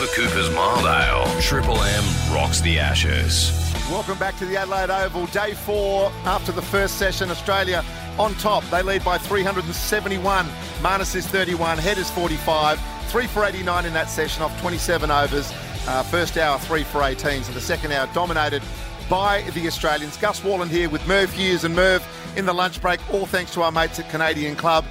for Cooper's Mild Ale. Triple M rocks the Ashes. Welcome back to the Adelaide Oval. Day four after the first session. Australia on top. They lead by 371. Marnus is 31. Head is 45. Three for 89 in that session off 27 overs. Uh, first hour, three for 18. So the second hour dominated by the Australians. Gus Worland here with Merv Hughes and Merv in the lunch break. All thanks to our mates at Canadian Club.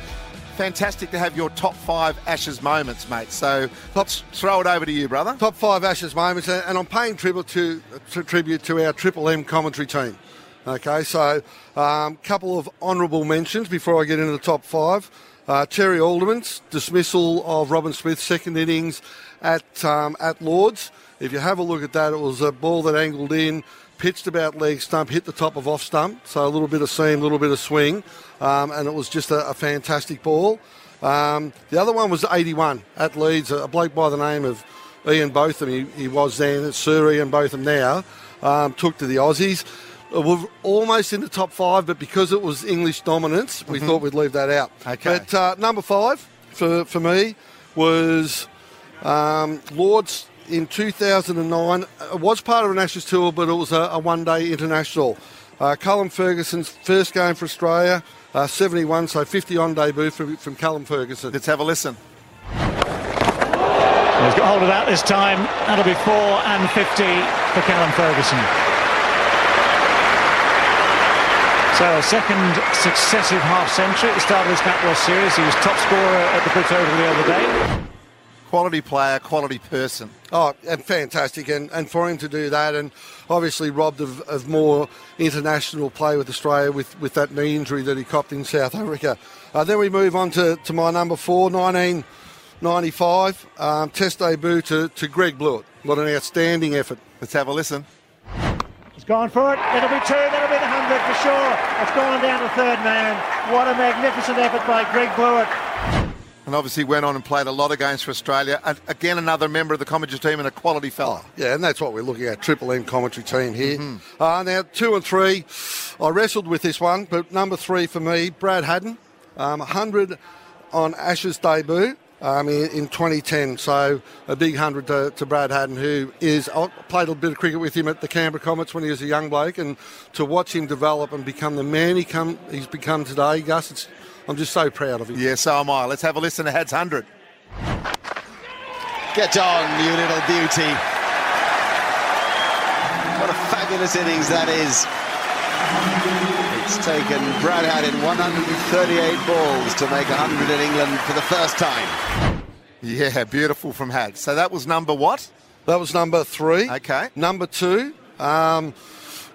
Fantastic to have your top five Ashes moments, mate. So let's throw it over to you, brother. Top five Ashes moments, and I'm paying tribute to, to tribute to our Triple M commentary team. Okay, so a um, couple of honourable mentions before I get into the top five. Uh, Terry Alderman's dismissal of Robin Smith's second innings at um, at Lords. If you have a look at that, it was a ball that angled in, pitched about leg stump, hit the top of off stump, so a little bit of seam, a little bit of swing, um, and it was just a, a fantastic ball. Um, the other one was 81 at Leeds, a bloke by the name of Ian Botham, he, he was then, Sir Ian Botham now, um, took to the Aussies. Uh, we're almost in the top five, but because it was English dominance, we mm-hmm. thought we'd leave that out. Okay. But uh, number five for, for me was um, Lords in 2009. It was part of an Ashes tour, but it was a, a one day international. Uh, Callum Ferguson's first game for Australia, uh, 71, so 50 on debut from, from Callum Ferguson. Let's have a listen. He's got hold of that this time. That'll be 4 and 50 for Callum Ferguson. So a second successive half century at the start of this Battle series. He was top scorer at the Brit Oval the other day. Quality player, quality person. Oh, and fantastic. And, and for him to do that, and obviously robbed of, of more international play with Australia with, with that knee injury that he copped in South Africa. Uh, then we move on to, to my number four, 1995, um, test debut to, to Greg Blewett. What an outstanding effort. Let's have a listen. He's gone for it. It'll be two. That'll be the hundred for sure. It's gone down to third man. What a magnificent effort by Greg Blewett. And obviously went on and played a lot of games for Australia. And again, another member of the commentary team and a quality fella. Yeah, and that's what we're looking at. Triple M commentary team here. Mm-hmm. Uh, now, two and three. I wrestled with this one, but number three for me, Brad Haddin. Um, 100 on Ashes debut um, in, in, 2010. So a big hundred to, to, Brad Haddin, who is I played a bit of cricket with him at the Canberra Comets when he was a young bloke, and to watch him develop and become the man he come he's become today, Gus. I'm just so proud of him. Yeah, so am I. Let's have a listen to Had's hundred. Get on, you little beauty. What a fabulous innings that is. It's taken Brad Haddin 138 balls to make 100 in England for the first time. Yeah, beautiful from Had. So that was number what? That was number three. Okay. Number two, um,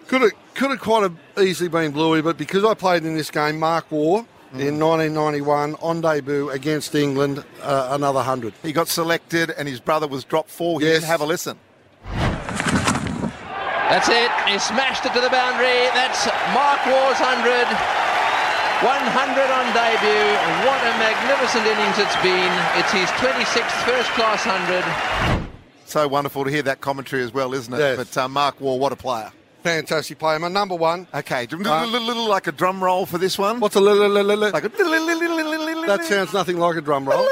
could have could have quite have easily been Bluey, but because I played in this game, Mark Waugh mm. In 1991 on debut against England, uh, another hundred. He got selected, and his brother was dropped four. Yes. Have a listen. That's it. He smashed it to the boundary. That's Mark Waugh's 100. 100 on debut. What a magnificent innings it's been. It's his 26th first class 100. So wonderful to hear that commentary as well, isn't it? Yes. But uh, Mark Waugh, what a player. Fantastic player. My number one. Okay, a little, little, little, like a drum roll for this one. What's a little, little, little? Like a That sounds nothing like a drum roll.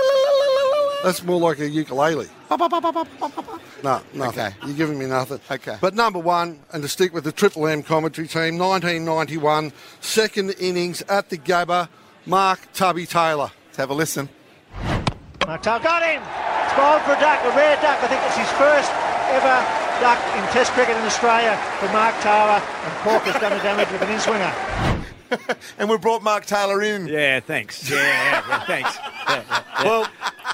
That's more like a ukulele. No, nothing. Okay. You're giving me nothing. Okay. But number one, and to stick with the Triple M commentary team, 1991, second innings at the Gabba, Mark Tubby Taylor. Let's have a listen. Mark Taylor got him. It's bowled for a duck, a rare duck. I think it's his first ever duck in Test cricket in Australia for Mark Taylor, and Cork has done the damage with an in-swinger. and we brought Mark Taylor in. Yeah, thanks. Yeah, yeah, yeah thanks. Yeah, yeah. Well,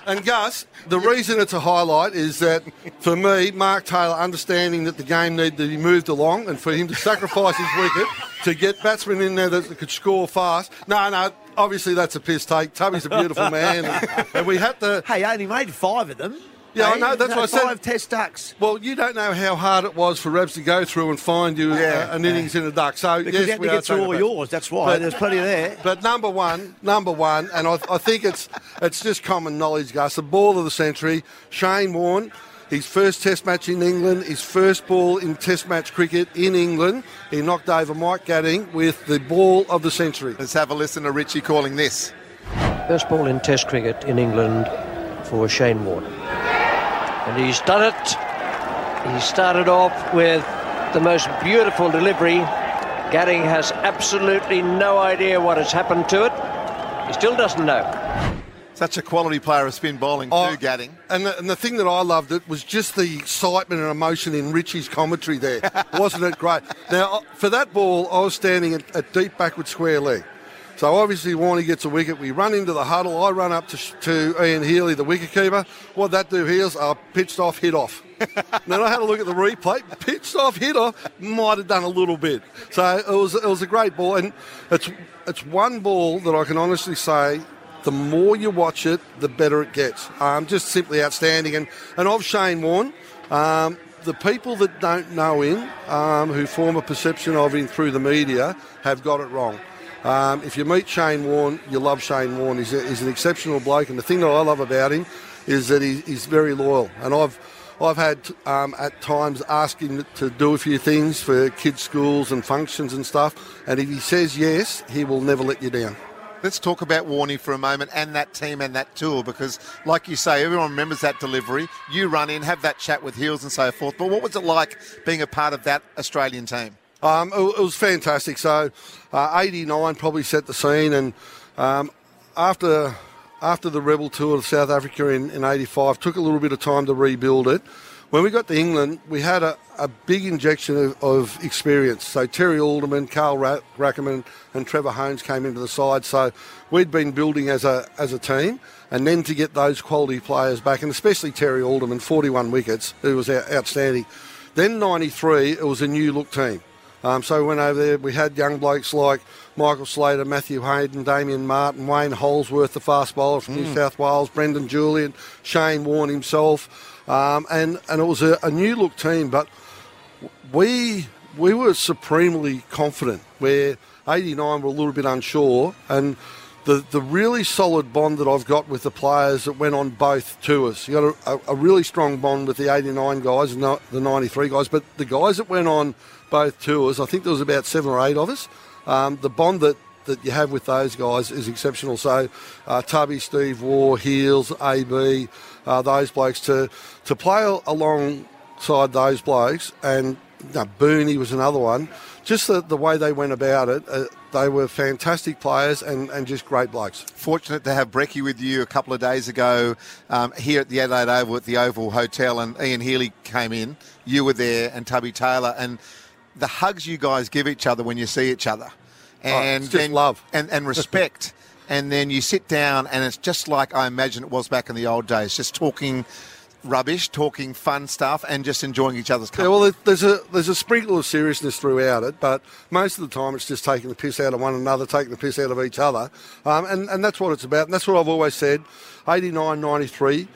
and Gus, the reason it's a highlight is that for me, Mark Taylor understanding that the game needed to be moved along and for him to sacrifice his wicket to get batsmen in there that could score fast. No, no, obviously that's a piss take. Tubby's a beautiful man, and, and we had to. Hey, I only made five of them. Yeah, I know. That's what I said. Five test ducks. Well, you don't know how hard it was for Rebs to go through and find you yeah, uh, an innings in a duck. So because yes, you had to get through all yours. That's why. But, There's plenty there. But number one, number one, and I, I think it's it's just common knowledge, Gus. The ball of the century, Shane Warne. His first Test match in England, his first ball in Test match cricket in England. He knocked over Mike Gatting with the ball of the century. Let's have a listen to Richie calling this. First ball in Test cricket in England for Shane Warne. And he's done it. He started off with the most beautiful delivery. Gatting has absolutely no idea what has happened to it. He still doesn't know. Such a quality player of spin bowling Oh, too, Gatting. And the, and the thing that I loved it was just the excitement and emotion in Richie's commentary there. Wasn't it great? Now, for that ball, I was standing at, at deep backward square leg. So obviously Warney gets a wicket. We run into the huddle. I run up to, to Ian Healy, the wicket keeper. What'd that do, Heels? Uh, pitched off, hit off. then I had a look at the replay. Pitched off, hit off. Might have done a little bit. So it was it was a great ball, and it's it's one ball that I can honestly say the more you watch it, the better it gets. Um, just simply outstanding. And, and of Shane Warne, um, the people that don't know him, um, who form a perception of him through the media, have got it wrong. Um, if you meet Shane Warne, you love Shane Warne. He's, a, he's an exceptional bloke, and the thing that I love about him is that he, he's very loyal. And I've I've had um, at times him to do a few things for kids' schools and functions and stuff, and if he says yes, he will never let you down. Let's talk about Warney for a moment and that team and that tour because, like you say, everyone remembers that delivery. You run in, have that chat with Heels and so forth. But what was it like being a part of that Australian team? Um, it, it was fantastic. So, uh, 89 probably set the scene, and um, after after the Rebel tour of South Africa in, in 85, took a little bit of time to rebuild it. When we got to England, we had a, a big injection of, of experience. So Terry Alderman, Carl Ra- Rackemann, and Trevor Hohns came into the side. So we'd been building as a as a team, and then to get those quality players back, and especially Terry Alderman, 41 wickets, who was outstanding. Then 93, it was a new look team. Um, so we went over there. We had young blokes like Michael Slater, Matthew Hayden, Damien Martyn, Wayne Holdsworth, the fast bowler from New South Wales, Brendan Julian, Shane Warne himself, um, and and it was a, a new look team. But we we were supremely confident. Where 89 were a little bit unsure, and the the really solid bond that I've got with the players that went on both tours. You got a, a, really strong bond with the 89 guys and the 93 guys, but the guys that went on both tours, I think there was about seven or eight of us. Um, the bond that that you have with those guys is exceptional. So, uh, Tubby, Steve Waugh, Heels, AB, uh, those blokes to to play alongside those blokes, and no, Booney was another one. Just the, the way they went about it, uh, they were fantastic players and, and just great blokes. Fortunate to have Brecky with you a couple of days ago um, here at the Adelaide Oval at the Oval Hotel, and Ian Healy came in. You were there, and Tubby Taylor, and the hugs you guys give each other when you see each other, and Oh, it's just then- love. and, and respect. and then you sit down, and it's just like I imagine it was back in the old days, just talking rubbish, talking fun stuff, and just enjoying each other's Yeah, company. well, there's a there's a sprinkle of seriousness throughout it, but most of the time it's just taking the piss out of one another, taking the piss out of each other, um, and and that's what it's about. And that's what I've always said. 89, 93,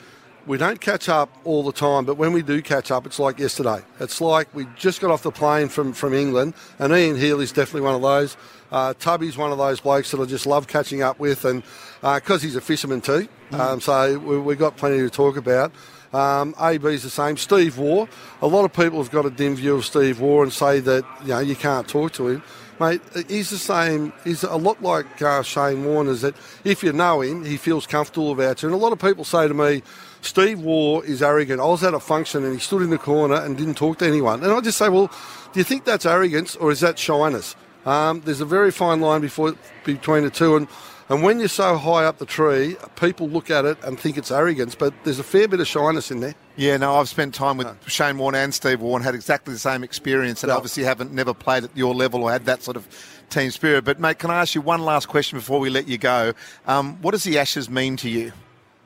we don't catch up all the time, but when we do catch up, it's like yesterday. It's like we just got off the plane from from England, and Ian Healy's definitely one of those. Uh, Tubby's one of those blokes that I just love catching up with, and because he's a fisherman too, um, so we, we've got plenty to talk about. Um, AB's the same. Steve Waugh. A lot of people have got a dim view of Steve Waugh and say that you know you can't talk to him, mate. He's the same. He's a lot like uh, Shane Warne. Is that if you know him, he feels comfortable about you. And a lot of people say to me, Steve Waugh is arrogant. I was at a function and he stood in the corner and didn't talk to anyone. And I just say, well, do you think that's arrogance or is that shyness? Um, there's a very fine line before, between the two, and and when you're so high up the tree, people look at it and think it's arrogance, but there's a fair bit of shyness in there. Yeah, no, I've spent time with Shane Warne and Steve Warne, had exactly the same experience, and Yeah. obviously haven't never played at your level or had that sort of team spirit. But mate, can I ask you one last question before we let you go? Um, what does the Ashes mean to you?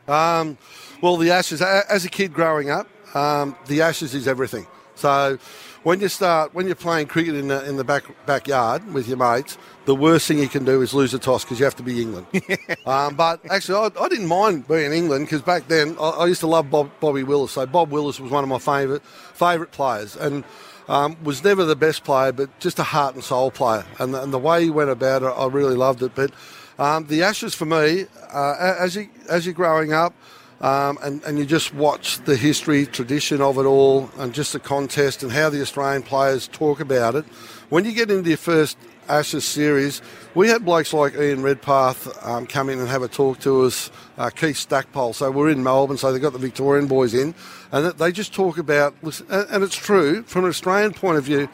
Um, well, the Ashes, as a kid growing up, um, the Ashes is everything. So when you start, when you're playing cricket in the, in the back, backyard with your mates, the worst thing you can do is lose a toss because you have to be England. um, but actually, I, I didn't mind being England because back then I, I used to love Bob, Bobby Willis. So Bob Willis was one of my favourite favourite players and um, was never the best player, but just a heart and soul player. And the, and the way he went about it, I really loved it. But um, the Ashes for me, uh, as you as you're growing up, um, and, and you just watch the history, tradition of it all, and just the contest and how the Australian players talk about it. When you get into your first Ashes series, we had blokes like Ian Redpath um, come in and have a talk to us, uh, Keith Stackpole. So we're in Melbourne, so they've got the Victorian boys in, and they just talk about, and it's true, from an Australian point of view,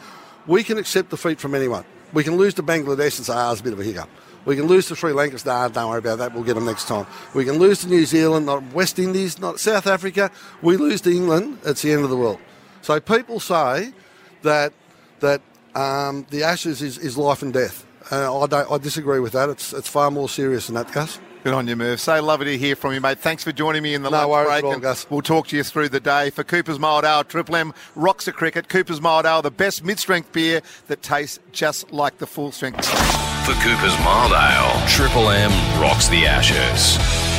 we can accept defeat from anyone. We can lose to Bangladesh and say, ah, it's a bit of a hiccup. We can lose to Sri Lanka, nah, don't worry about that, we'll get them next time. We can lose to New Zealand, not West Indies, not South Africa. We lose to England, it's the end of the world. So people say that that um, the Ashes is, is life and death. Uh, I don't. I disagree with that. It's it's far more serious than that, Gus. Good on you, Merv. So lovely to hear from you, mate. Thanks for joining me in the No lunch worries break. all, Gus. We'll talk to you through the day. For Cooper's Mild Ale, Triple M rocks a cricket. Cooper's Mild Ale, the best mid-strength beer that tastes just like the full-strength. For Cooper's Mild Ale, Triple M rocks the Ashes.